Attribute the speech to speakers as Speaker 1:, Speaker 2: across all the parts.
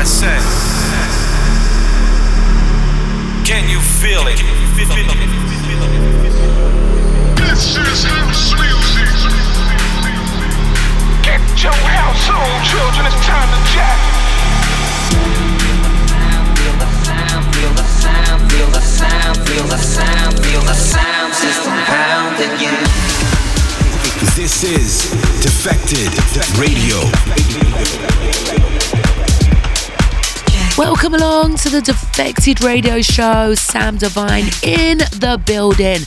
Speaker 1: I said, can you feel it?
Speaker 2: This is house music. Get your house on, children. It's time to jack.
Speaker 3: Feel the sound, feel the sound, feel the sound, feel the sound, feel the sound system pounding you.
Speaker 4: This is Defected Radio.
Speaker 5: Welcome along to the Defected Radio Show. Sam Divine in the building.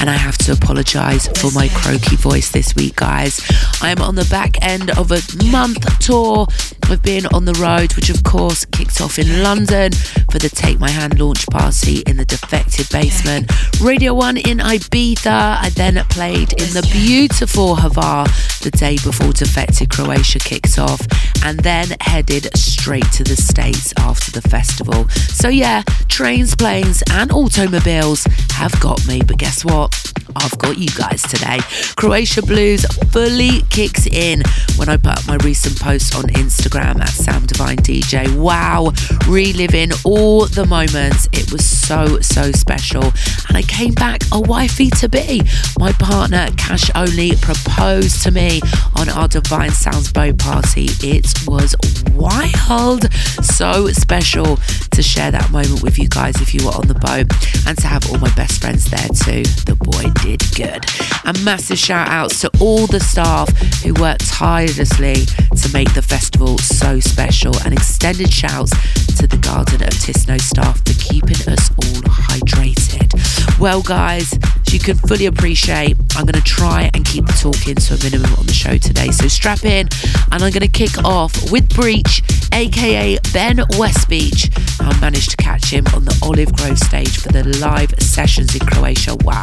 Speaker 5: And I have to apologise for my croaky voice this week, guys. I am on the back end of a month tour of being on the road, which of course kicked off in London for the Take My Hand launch party in the Defected basement. Radio 1 in Ibiza. I then played in the beautiful Hvar the day before Defected Croatia kicks off, and then headed straight to the States after the festival. So, yeah, trains, planes, and automobiles have got me, but guess what? I've got you guys today. Croatia Blues fully kicks in when I put up my recent post on Instagram at Sam Divine DJ. Wow, reliving all the moments. It was so, so special. And I came back a wifey to be. My partner, Cash Only, proposed to me on our Divine Sounds boat party. It was wild. So special to share that moment with you guys if you were on the boat and to have all my best friends there too. The boy did good. And massive shout outs to all the staff who worked tirelessly to make the festival so special, and extended shouts to the Garden of Tisno staff for keeping us all hydrated. Well, guys, as you can fully appreciate, I'm going to try and keep the talking to a minimum on the show today. So strap in, and I'm going to kick off with Breach, aka Ben Westbeach. I managed to catch him on the Olive Grove stage for the live sessions in Croatia. Wow,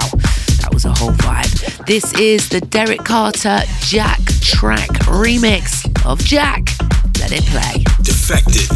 Speaker 5: that was a whole vibe. This is the Derrick Carter Jack track remix of Jack. Let it play.
Speaker 4: Defected.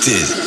Speaker 4: Defected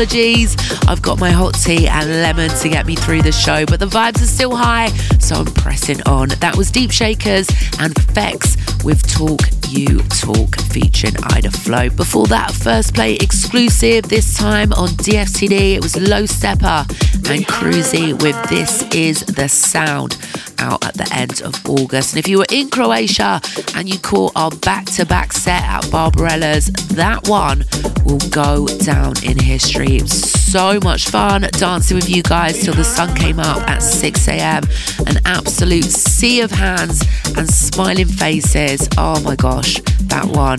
Speaker 5: apologies. I've got my hot tea and lemon to get me through the show, but the vibes are still high, so I'm pressing on. That was Deepshakerz and Fex with Talk U Talk featuring Ida Flo. Before that, first play exclusive, this time on DFTD, it was Low Steppa and Crusy with This Is the Sound the end of August. And if you were in Croatia and you caught our back to back set at Barbarella's, that one will go down in history. It was so much fun dancing with you guys till the sun came up at 6 a.m. An absolute sea of hands and smiling faces. Oh my gosh, that one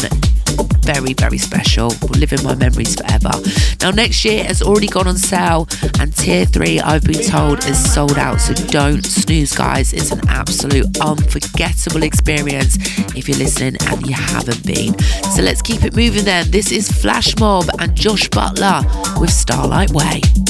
Speaker 5: very, very special. Will live in my memories forever. Now, next year has already gone on sale, and Tier 3, I've been told, is sold out. So don't snooze, guys. It's an absolute unforgettable experience if you're listening and you haven't been. So let's keep it moving then. This is Flashmob and Josh Butler with Starlightway.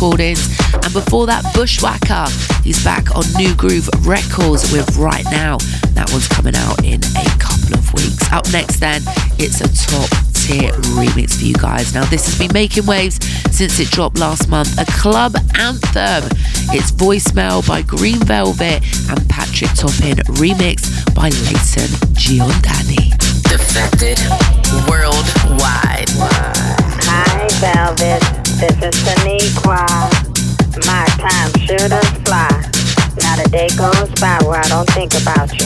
Speaker 5: Recordings. And before that, Bushwacka. he's back on New Groove Records with Right Now. That one's coming out in a couple of weeks. Up next, then, it's a top tier remix for you guys. Now, this has been making waves since it dropped last month. A club anthem. It's Voicemail by Green Velvet and Patrick Topping, remixed by Layton Giordani.
Speaker 6: Defected worldwide.
Speaker 7: Hi, Velvet. This is Saniqua. My time sure does fly. Not a day goes by where I don't think about you.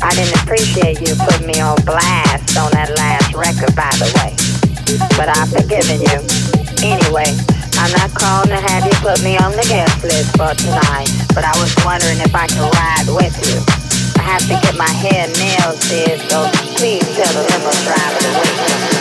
Speaker 7: I didn't appreciate you putting me on blast on that last record, by the way. But I've forgiven you. Anyway, I'm not calling to have you put me on the guest list for tonight, but I was wondering if I could ride with you. I have to get my hair nails did, so please tell the limo driver to wait.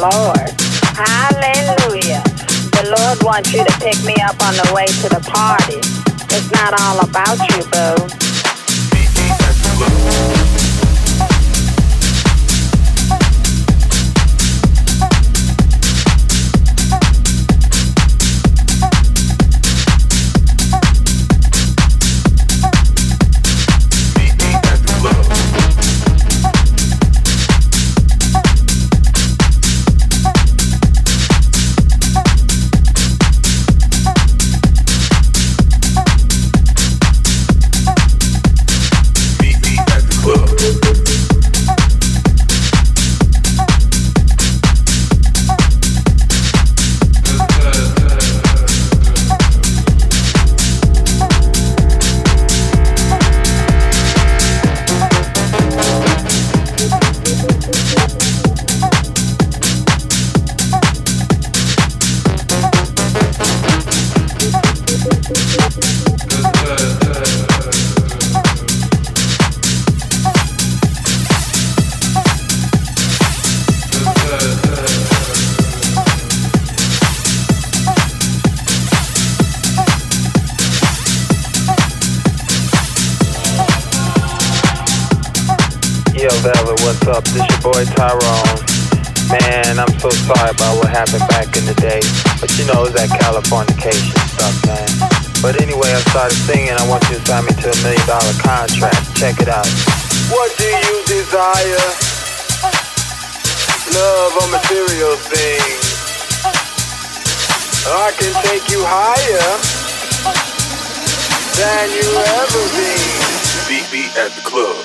Speaker 7: Lord. Hallelujah. The Lord wants you to pick me up on the way to the party. It's not all about you, boo. Happened back in the day. But you know, it's that Californication stuff, man. But anyway, I started singing. I want you to sign me to a million dollar contract. Check it out. What do you desire? Love or material things? Oh, I can take you higher than you ever been.
Speaker 2: Beat me at the club.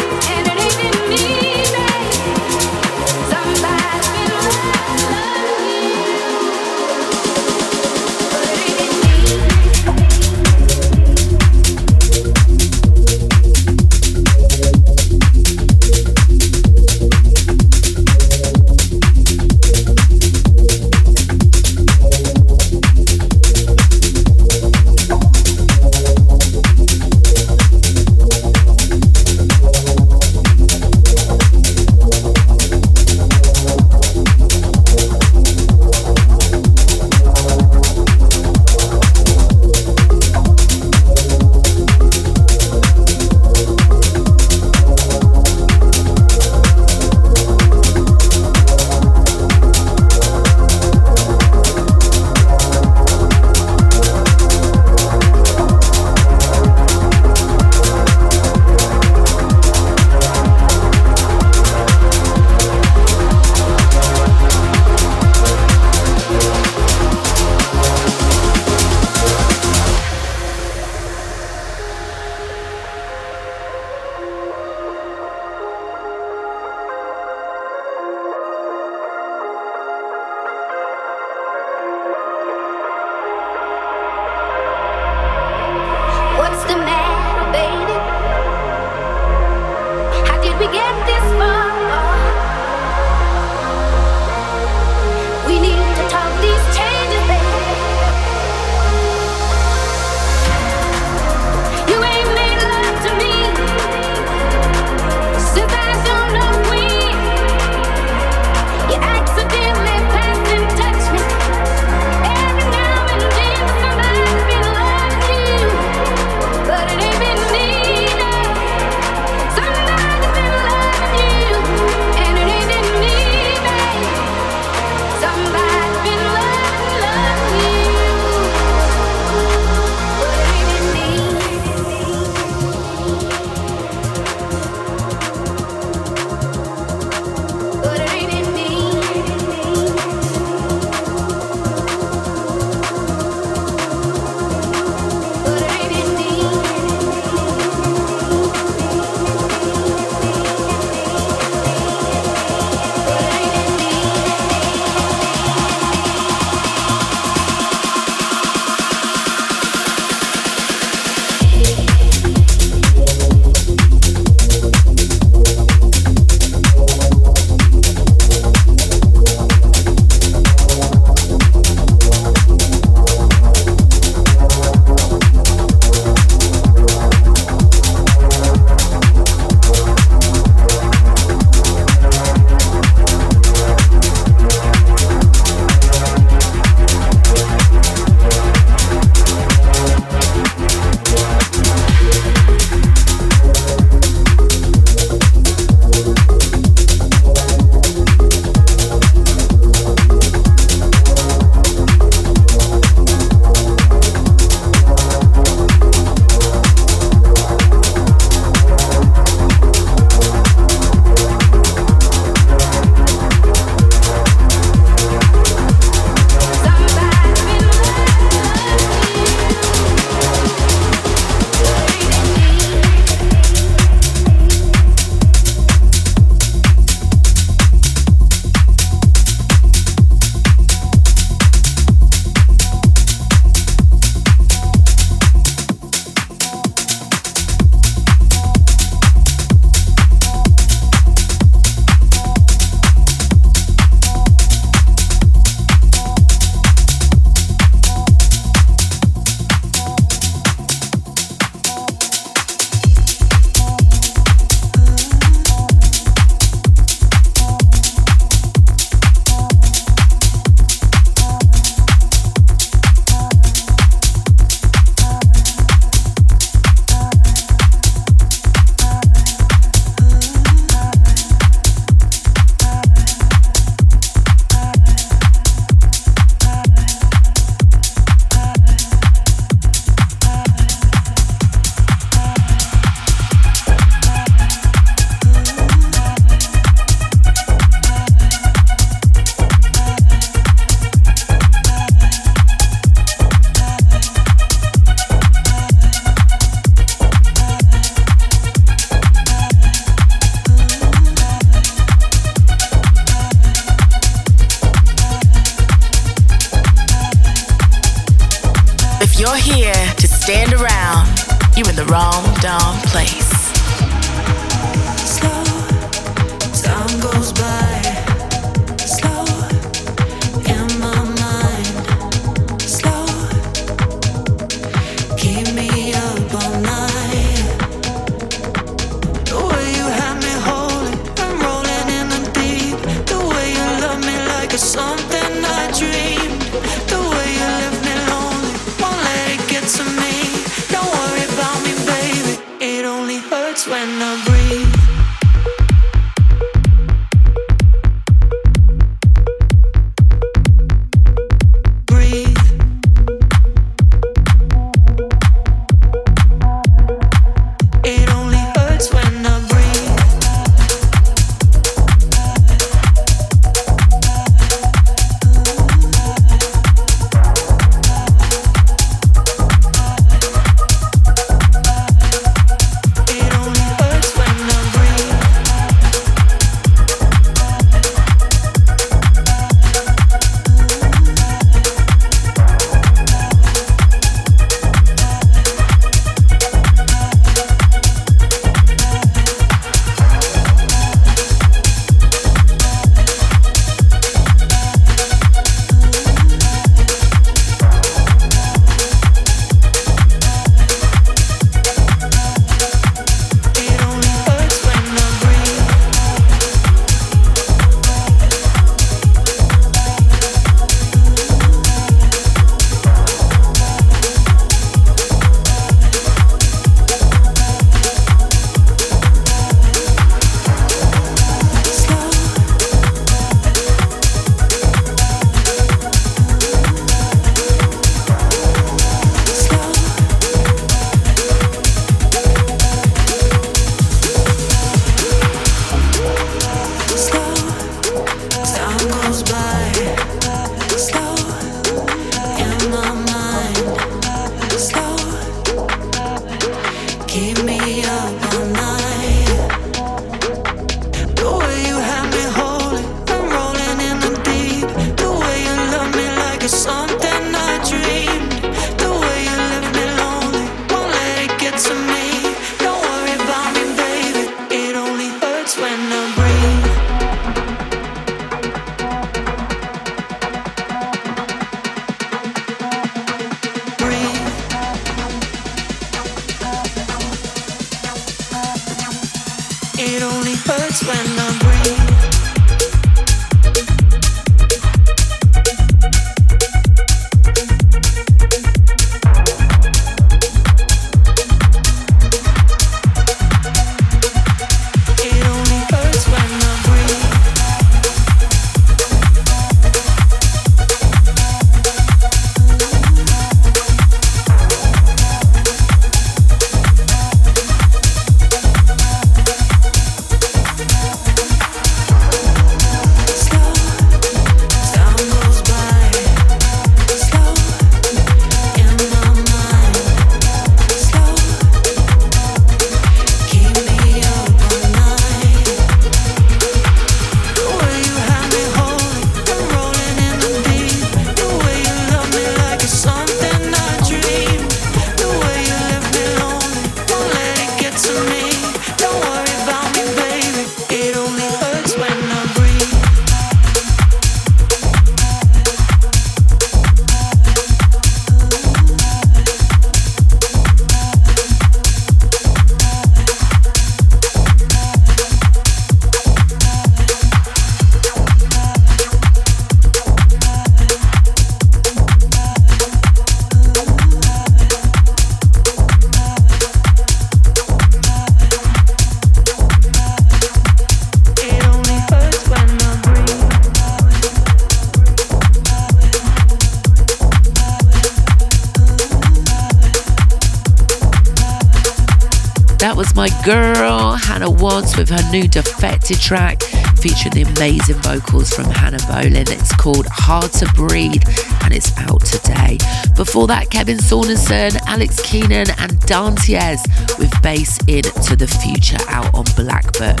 Speaker 5: Dance with her new Defected track featuring the amazing vocals from Hannah Boleyn. It's called Hard to Breathe and it's out today. Before that, Kevin Saunderson, Alex Kennon, and Dantiez with Bass Into the Future out on Black Book.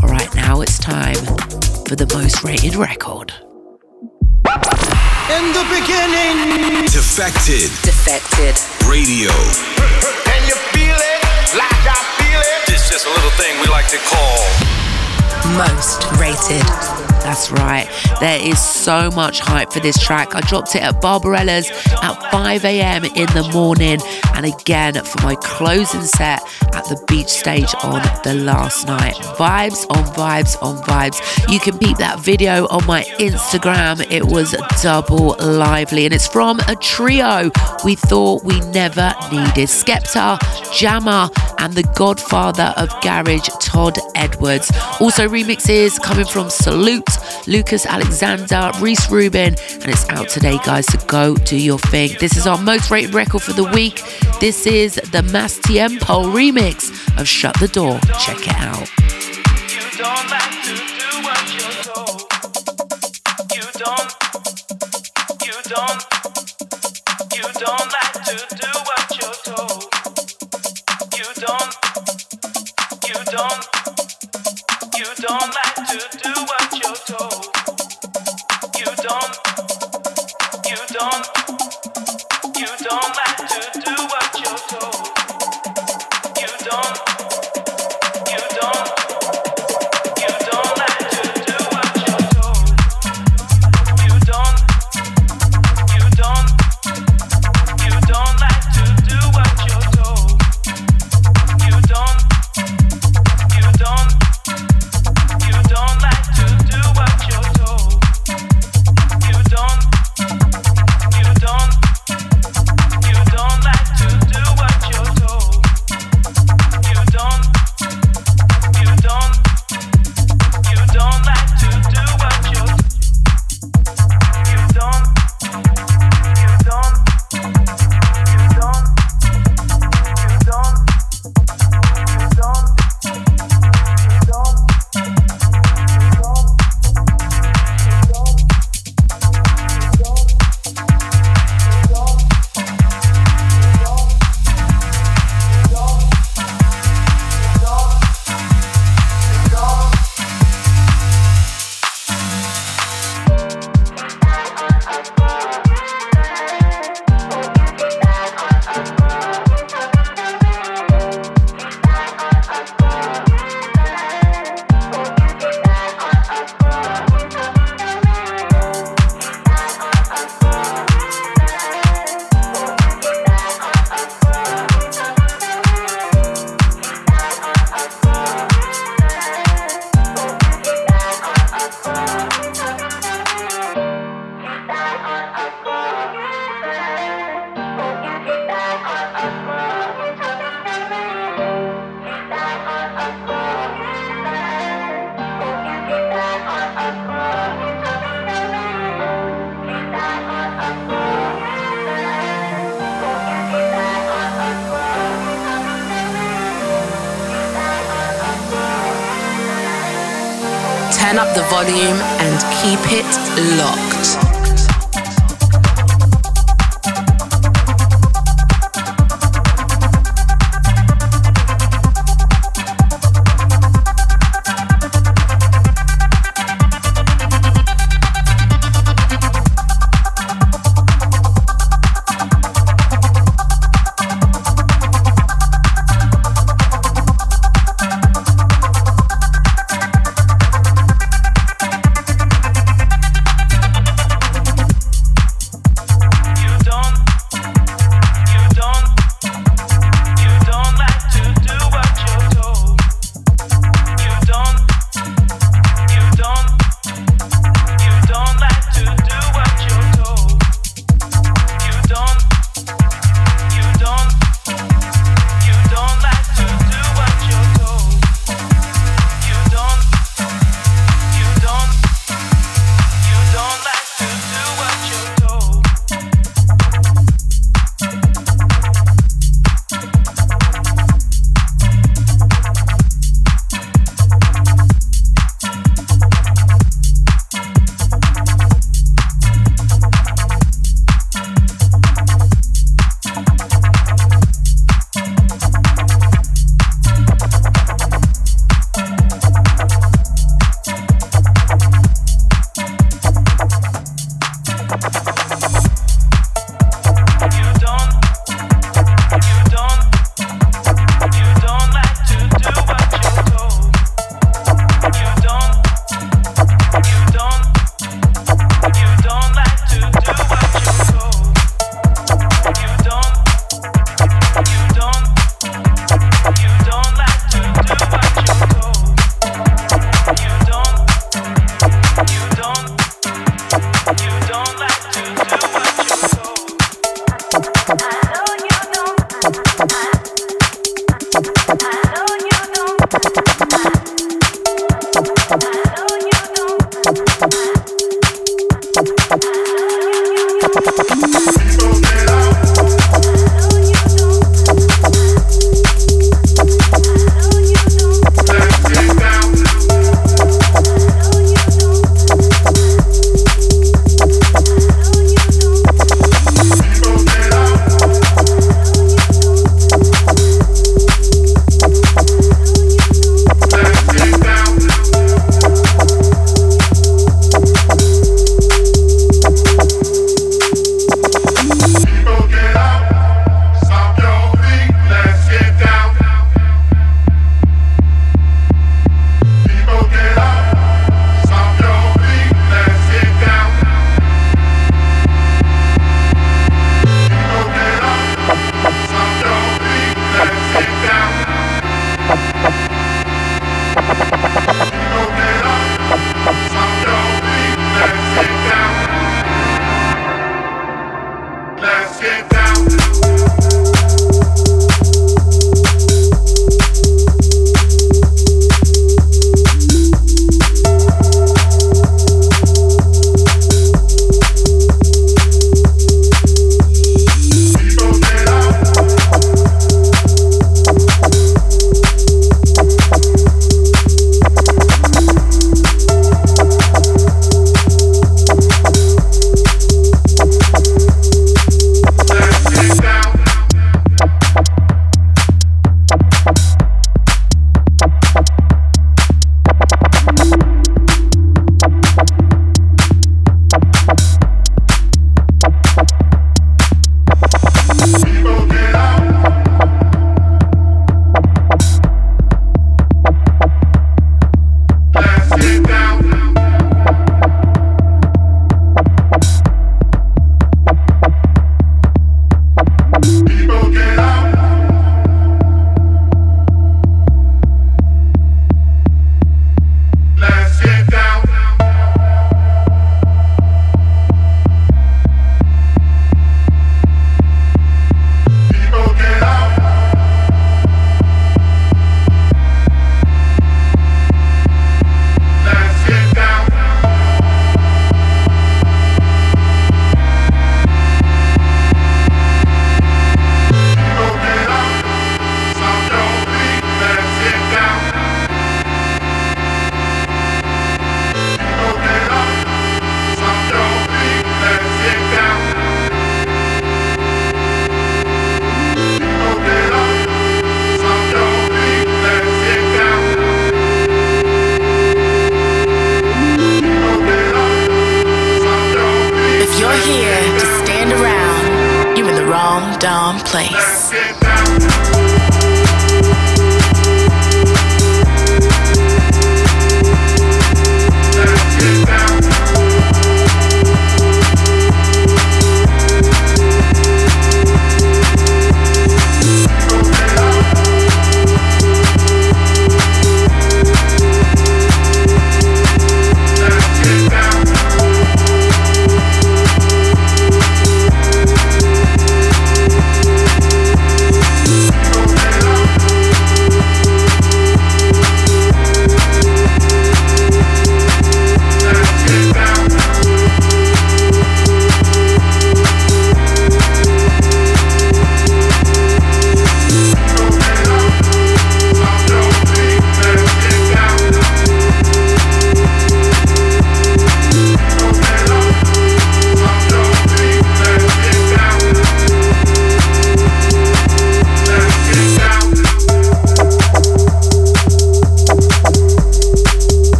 Speaker 5: All right, now it's time for the most rated record.
Speaker 8: In the beginning,
Speaker 4: Defected.
Speaker 5: Defected.
Speaker 4: Radio.
Speaker 1: Can you feel it? Just a little thing we like to call.
Speaker 6: Most rated.
Speaker 5: That's right. There is so much hype for this track. I dropped it at Barbarella's at 5 a.m. in the morning, and again for my closing set at the beach stage on the last night. Vibes on vibes on vibes. You can peep that video on my Instagram. It was double lively, and it's from a trio we thought we never needed Skepta, Jammer, and the godfather of garage, Todd Edwards. Also, remixes coming from Salute. Lucas Alexander, Reese Rubin, and it's out today, guys. So go do your thing. This is our most rated record for the week. This is the Más Tiempo remix of Shut the Door. Check it out.
Speaker 9: Don't. You don't like
Speaker 6: and keep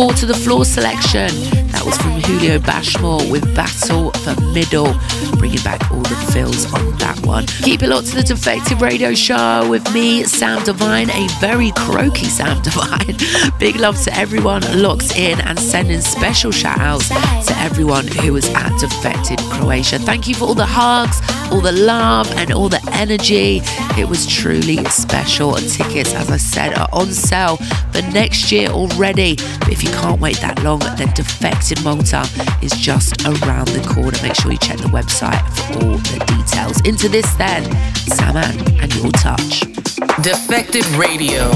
Speaker 5: Four to the Floor selection, that was from Julio Bashmore with Battle for Middle, bringing back all the feels on that one. Keep it locked to the Defected Radio Show with me, Sam Divine, a very croaky Sam Divine. Big love to everyone locked in and sending special shout outs to everyone who was at Defected Croatia. Thank you for all the hugs, all the love, and all the energy. It was truly special. Tickets, as I said, are on sale for next year already. But if you can't wait that long, then Defected Malta is just around the corner. Make sure you check the website for all the details. Into this then, Samann and your touch.
Speaker 10: Defected Radio.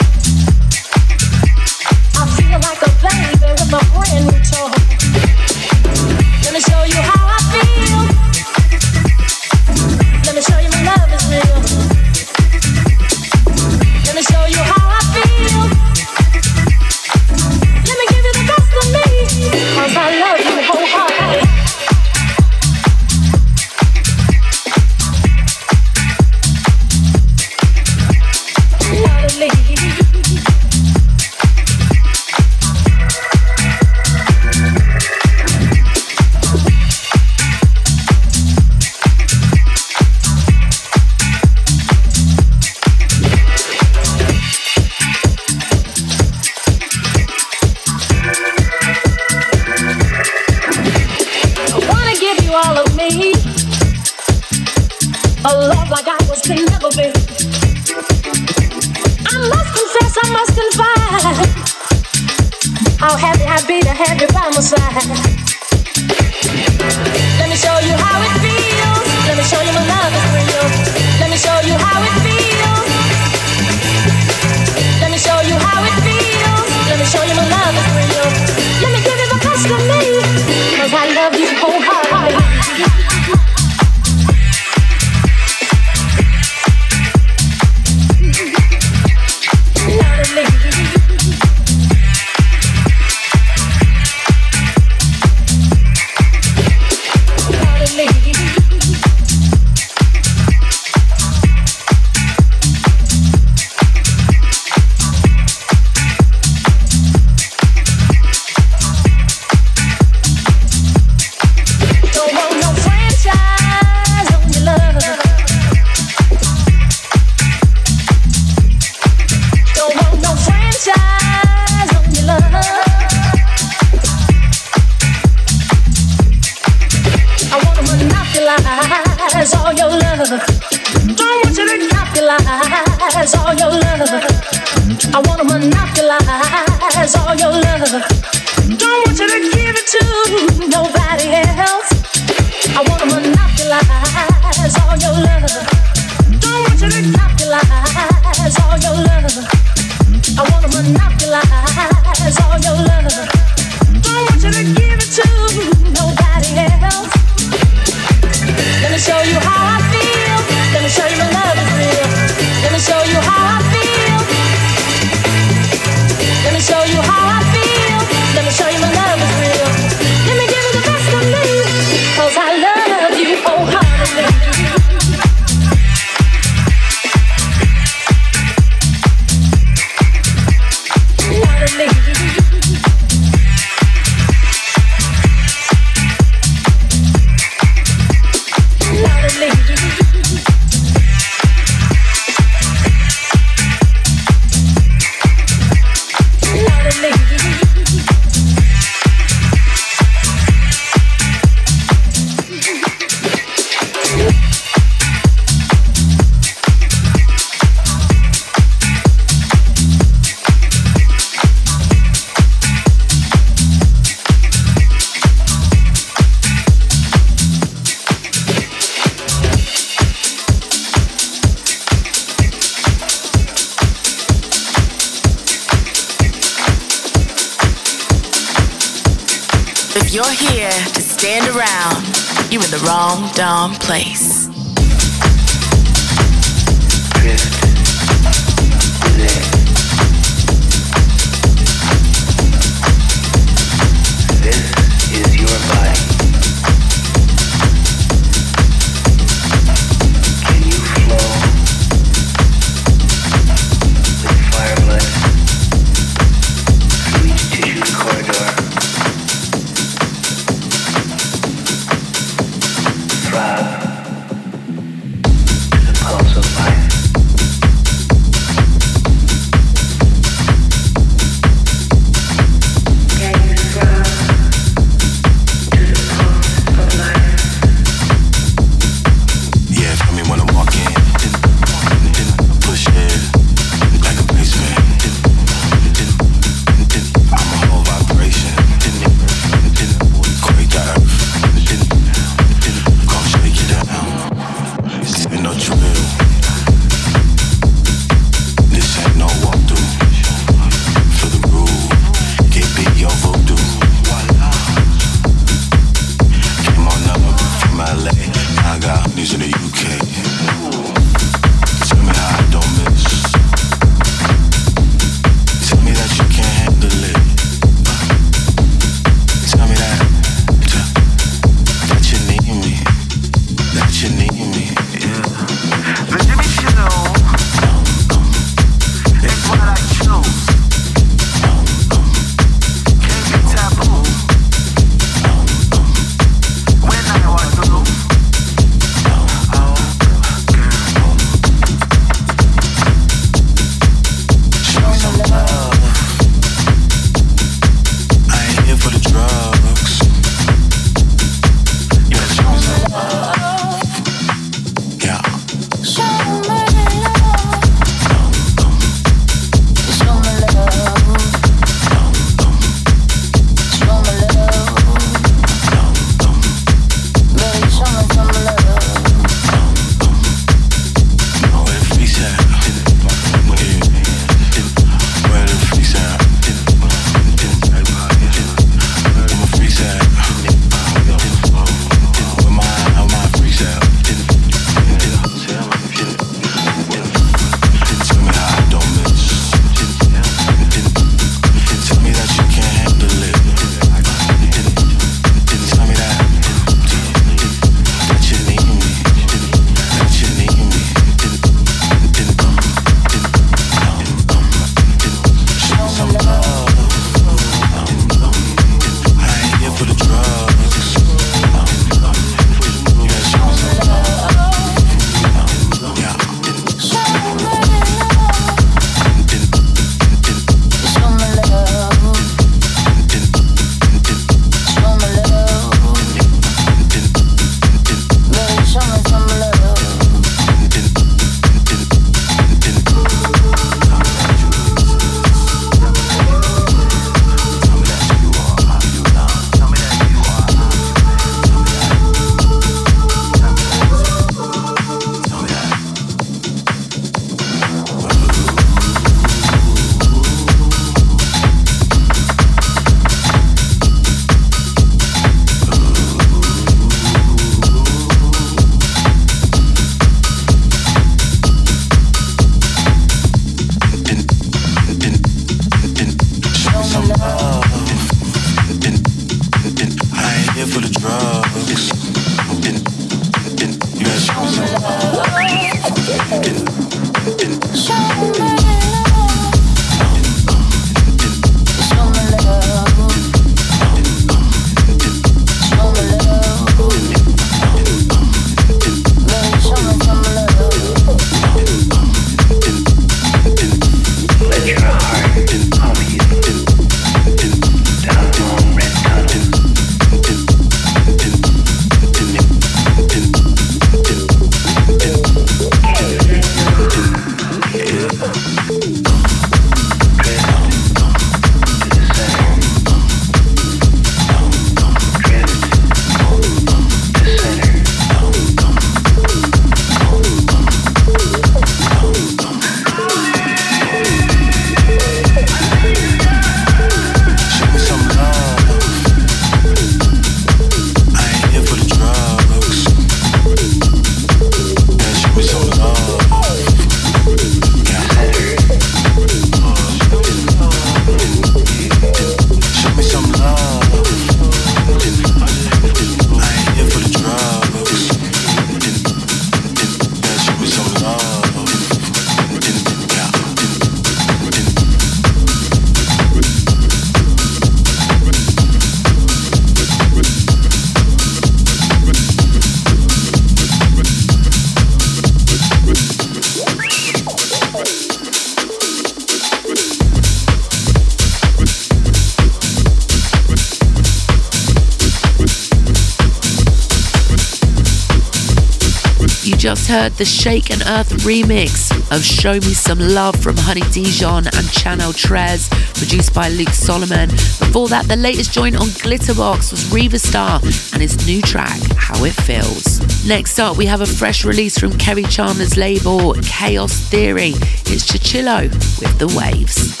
Speaker 11: Just
Speaker 5: heard the Shake and Earth remix of Show Me Some Love from Honey Dijon and Channel Tres, produced by Luke Solomon. Before that, the latest joint on Glitterbox was Riva Starr and his new track, How It Feels. Next up, we have a fresh release from Kerri Chandler's label, Chaos Theory. It's Tuccillo with The Waves.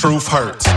Speaker 12: Truth hurts.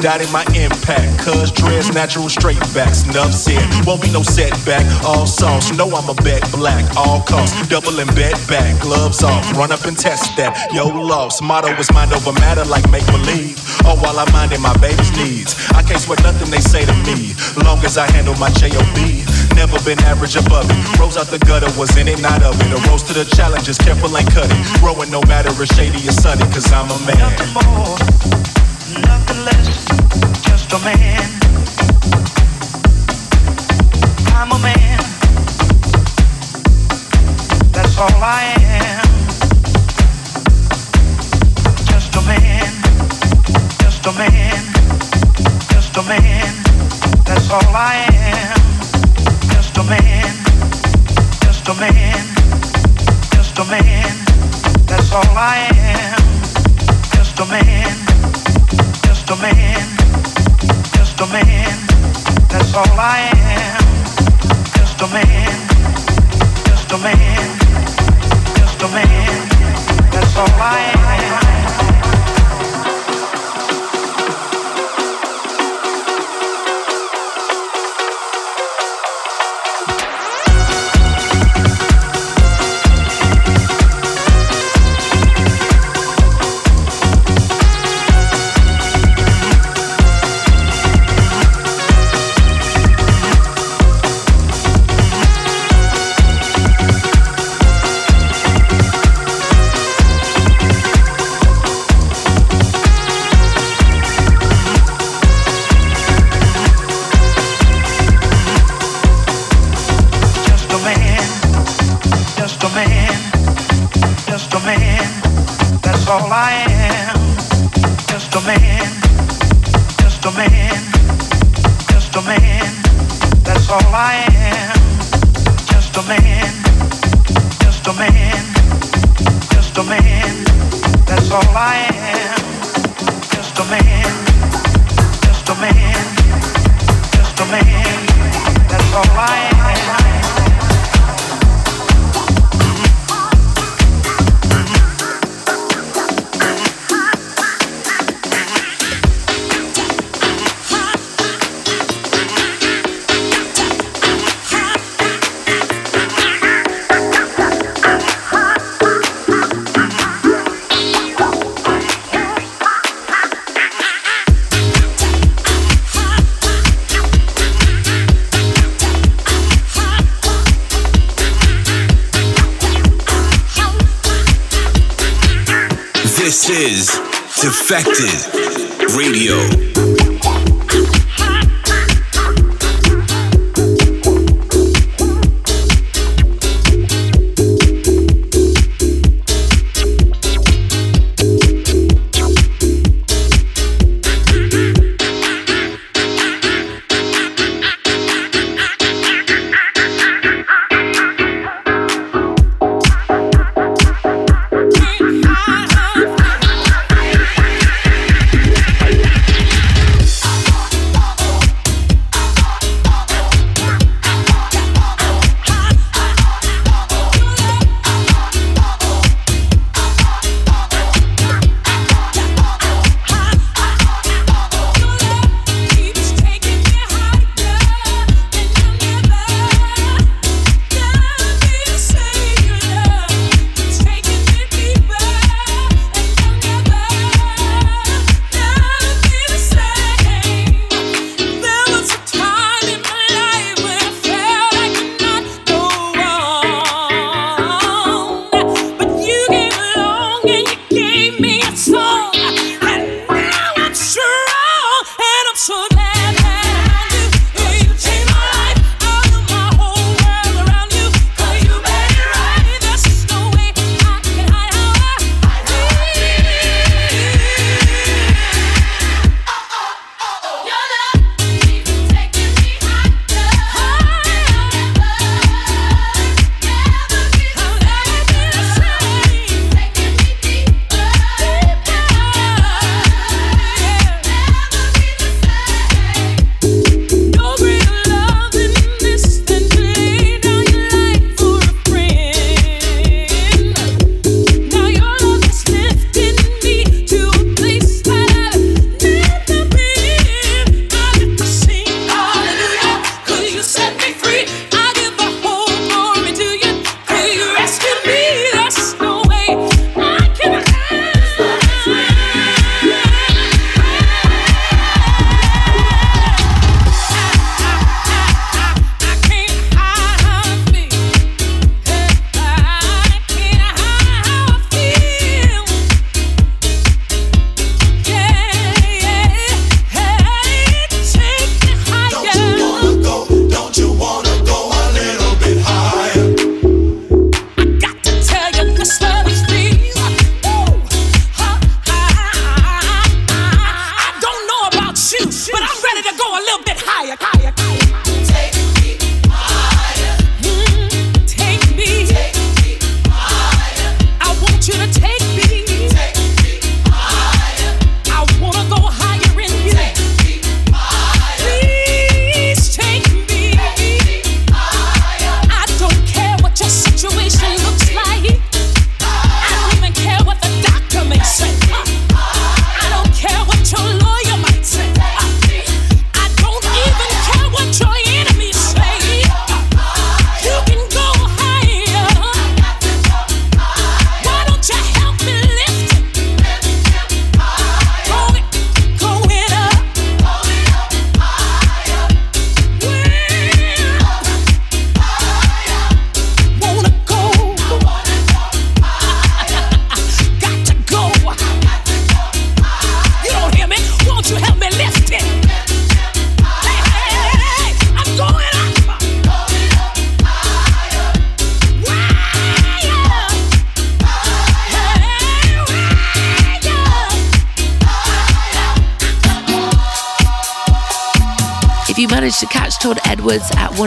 Speaker 13: Doubting my impact. Cuz dreads natural straight backs. Enough said, won't be no setback. All sauce, know I'm a bet black. All costs, double and bet back. Gloves off, run up and test that. Yo, lost. Motto is mind over matter like make believe. All while I'm minding my baby's needs. I can't sweat nothing they say to me. Long as I handle my J.O.B. Never been average above it. Rose out the gutter, was in it, not of it. A rose to the challenges, careful ain't cut it. Growing no matter if shady or sunny, cause I'm a man.
Speaker 14: Nothing more, nothing less just a man. I'm a man. That's all I am. Just a man. Just a man. Just a man. That's all I am. All I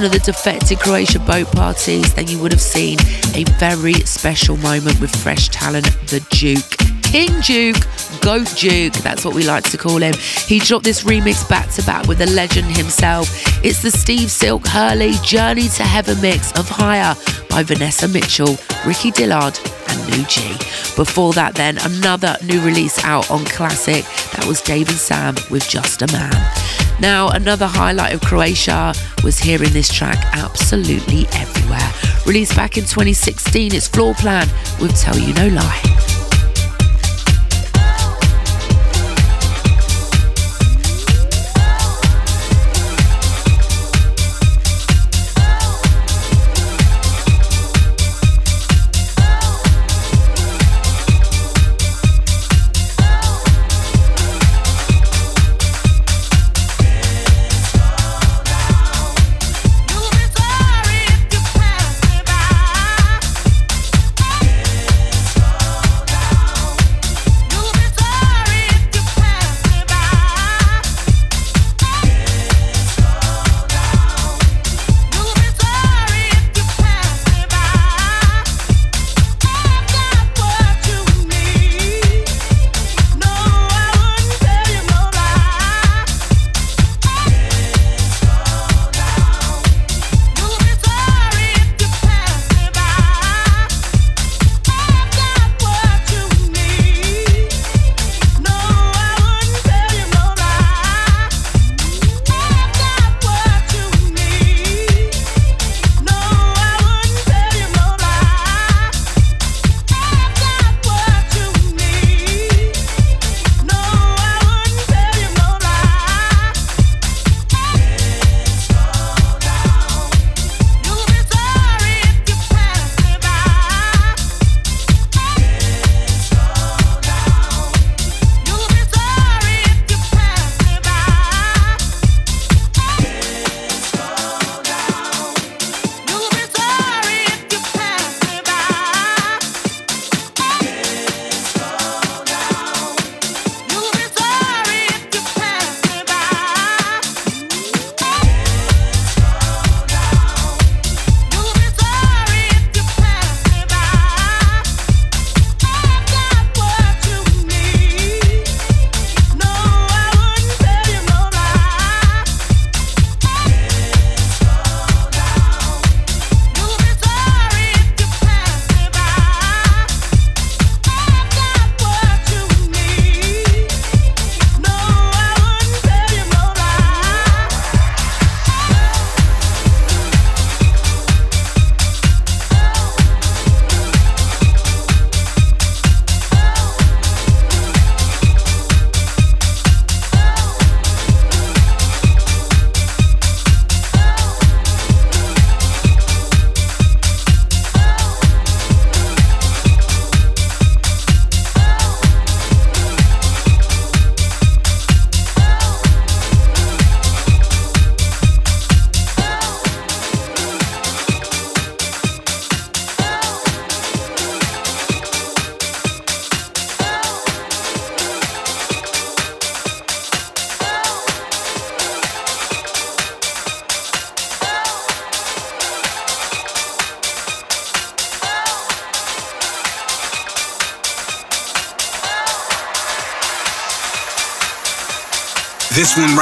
Speaker 5: one of the defected Croatia boat parties, then you would have seen a very special moment with fresh talent, The Duke. King Duke, Goat Duke, that's what we like to call him. He dropped this remix back to back with the legend himself. It's the Steve Silk Hurley Journey to Heaven mix of Higher by Vernessa Mitchell, Ricky Dillard, and New G. Before that, then, another new release out on Classic. That was Dave and Sam with Just a Man. Now, another highlight of Croatia was hearing this track absolutely everywhere. Released back in 2016, it's Floorplan with Tell You No Lie.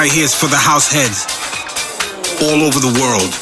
Speaker 4: Right here is for the house heads all over the world.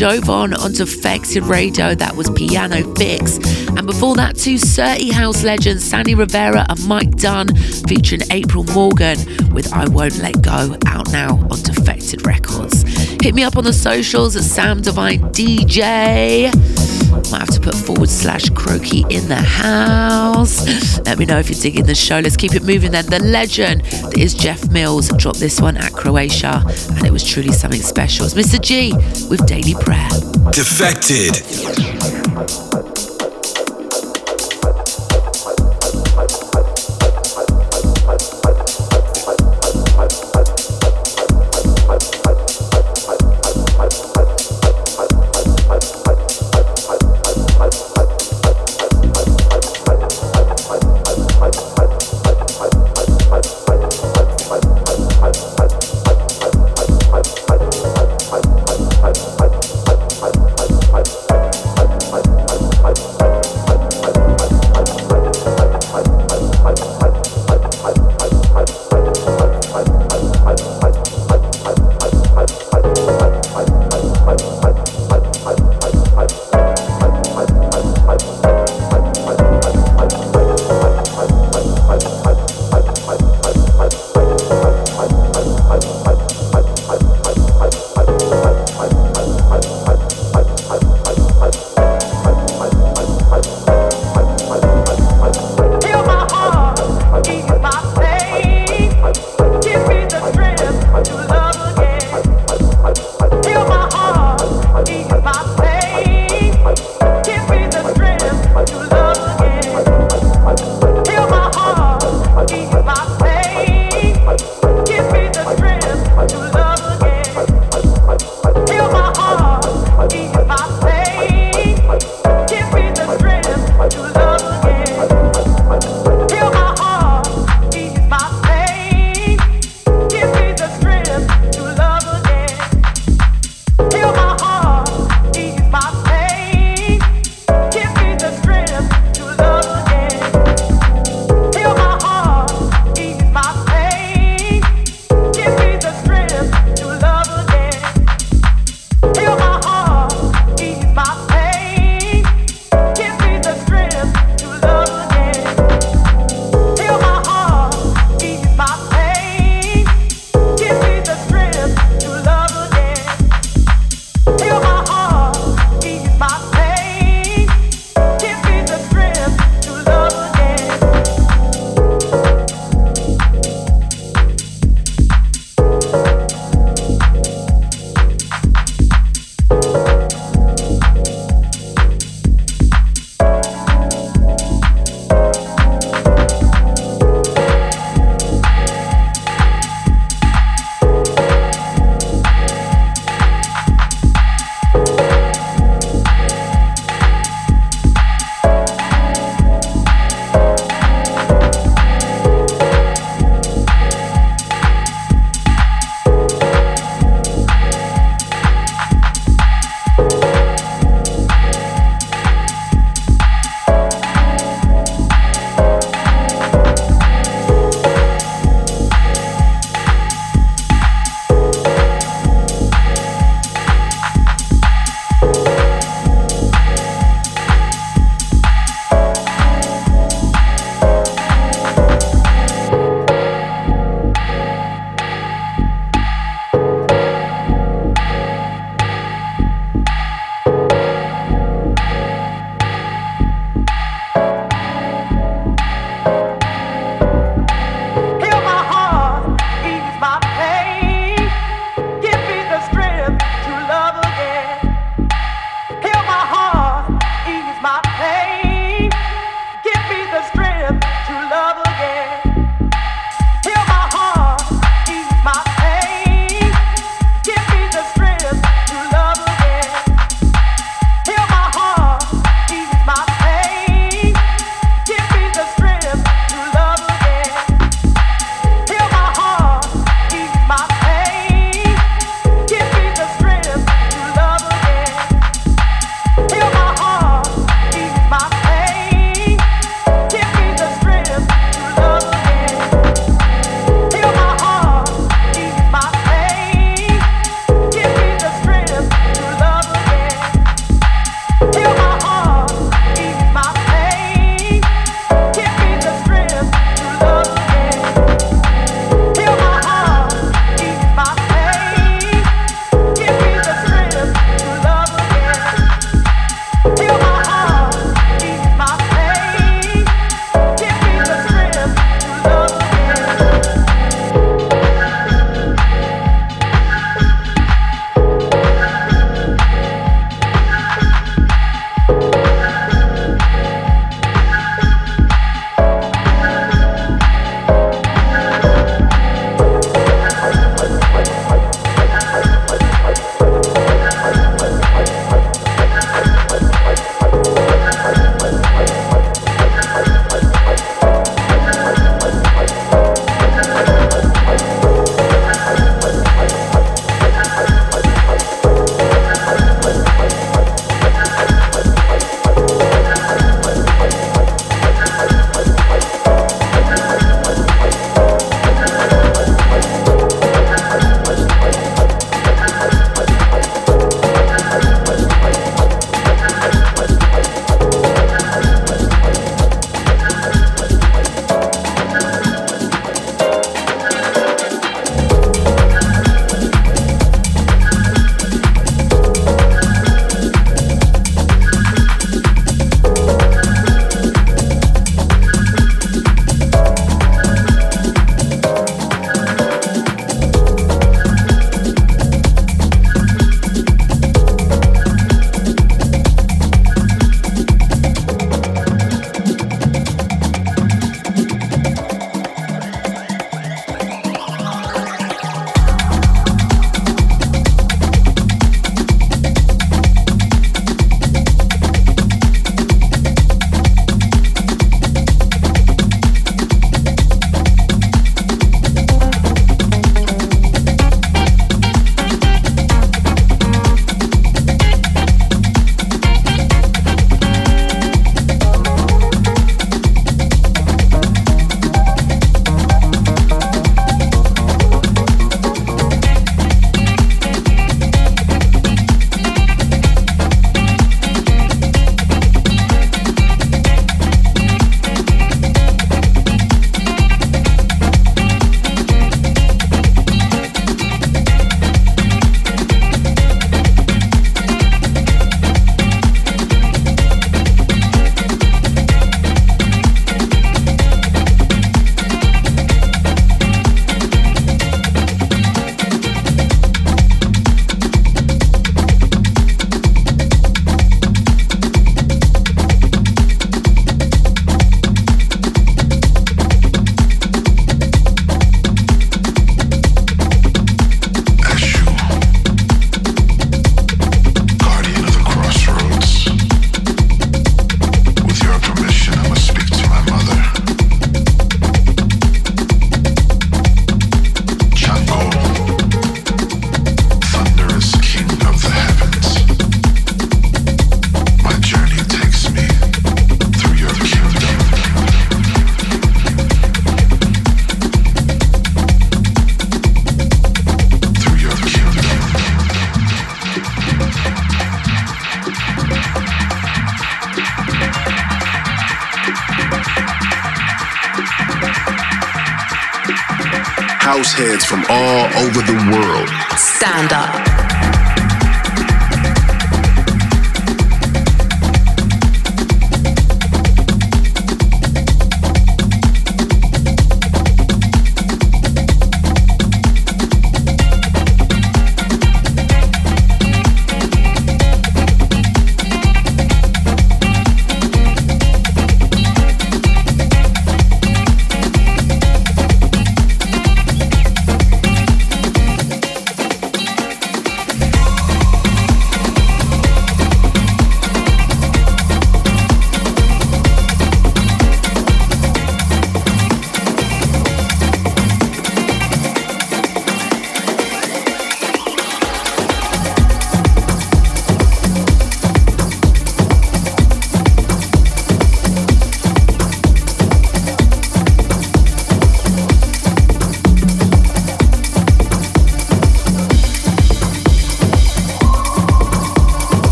Speaker 11: Jovonn on
Speaker 6: Defected Radio.
Speaker 5: That was Piano Fix. And before that, two Surrey House legends, Sandy Rivera and Mike Dunn, featuring April Morgan with I Won't Let Go, out now on Defected Records. Hit me up on the socials at Sam Divine DJ. Might have to put forward slash croaky in the house. Let me know if you're digging the show. Let's keep it moving then. The legend that is Jeff Mills dropped this one at Croatia, and it was truly something special. It's Mr. G with Daily Prayer.
Speaker 4: Defected.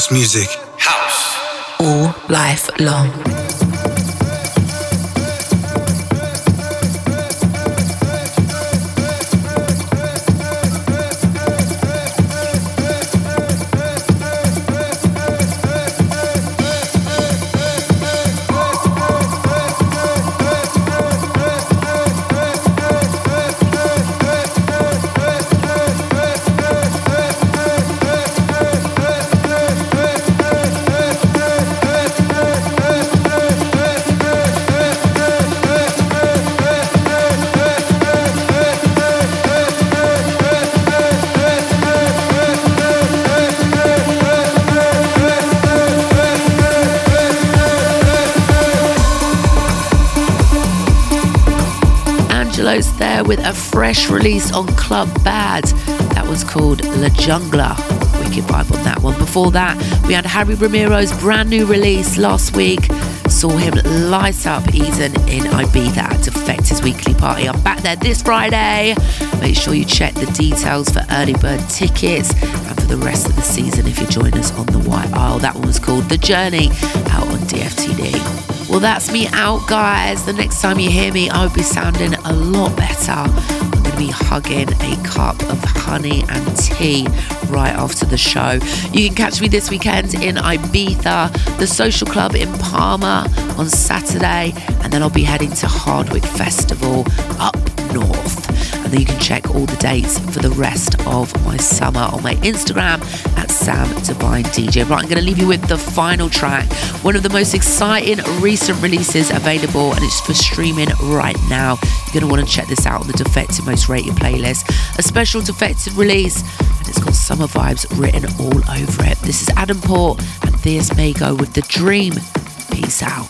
Speaker 2: House
Speaker 4: music.
Speaker 6: House. All life long.
Speaker 5: With a fresh release on Club Bad. That was called La Jungla. Wicked vibe on that one. Before that, we had Harry Romero's brand new release last week. Saw him light up Eden in Ibiza at Defected's Weekly Party. I'm back there this Friday. Make sure you check the details for early bird tickets and for the rest of the season if you join us on the White Isle. That one was called The Journey out on DFTD. Well, that's me out, guys. The next time you hear me, I'll be sounding a lot better. I'm going to be hugging a cup of honey and tea right after the show. You can catch me this weekend in Ibiza, the social club in Palma on Saturday, and then I'll be heading to Hardwick Festival up north. And then you can check all the dates for the rest of my summer on my Instagram Sam Divine DJ. Right, I'm going to leave you with the final track, one of the most exciting recent releases available, and it's for streaming right now. You're going to want to check this out on the Defected Most Rated playlist. A special Defected release, and it's got summer vibes written all over it. This is Adam Port and Theus Mago with The Dream. Peace out.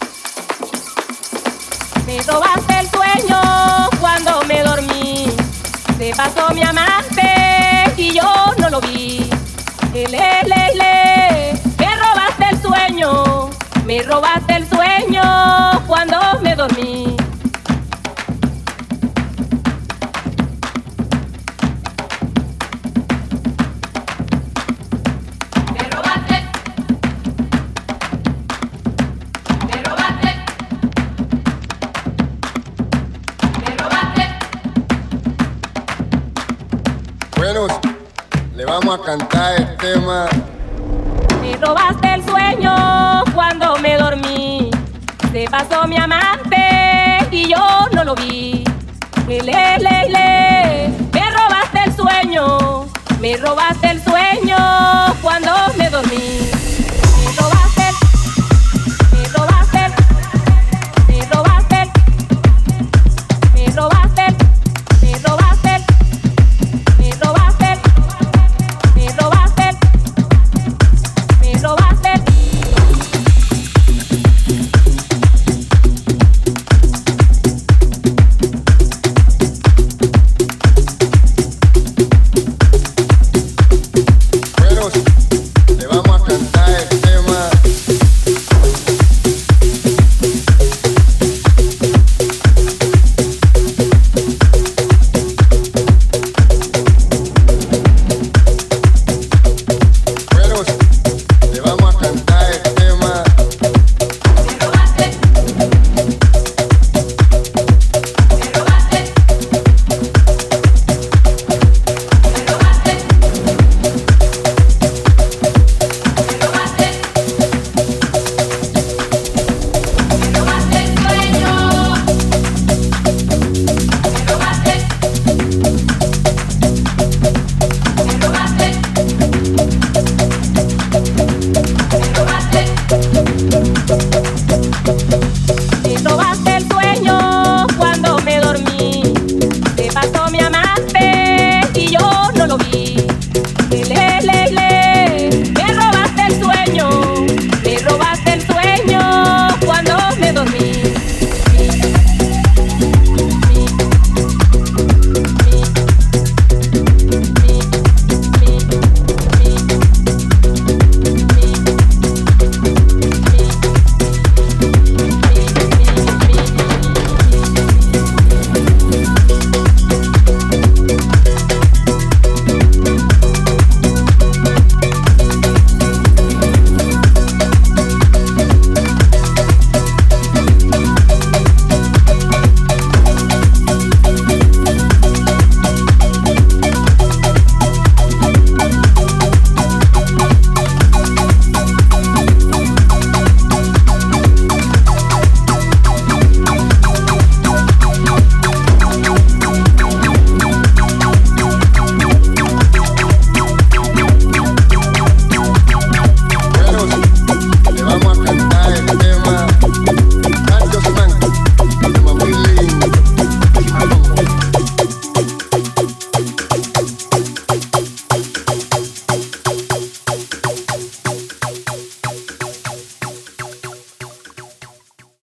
Speaker 12: Me robaste el sueño cuando me dormí. Se pasó mi amante y yo no lo vi. Le, le, le, me robaste el sueño. Me robaste el sueño cuando me dormí. Me robaste. Lo vi. Le, le, le, le. Me robaste el sueño. Me robaste el sueño cuando me dormí.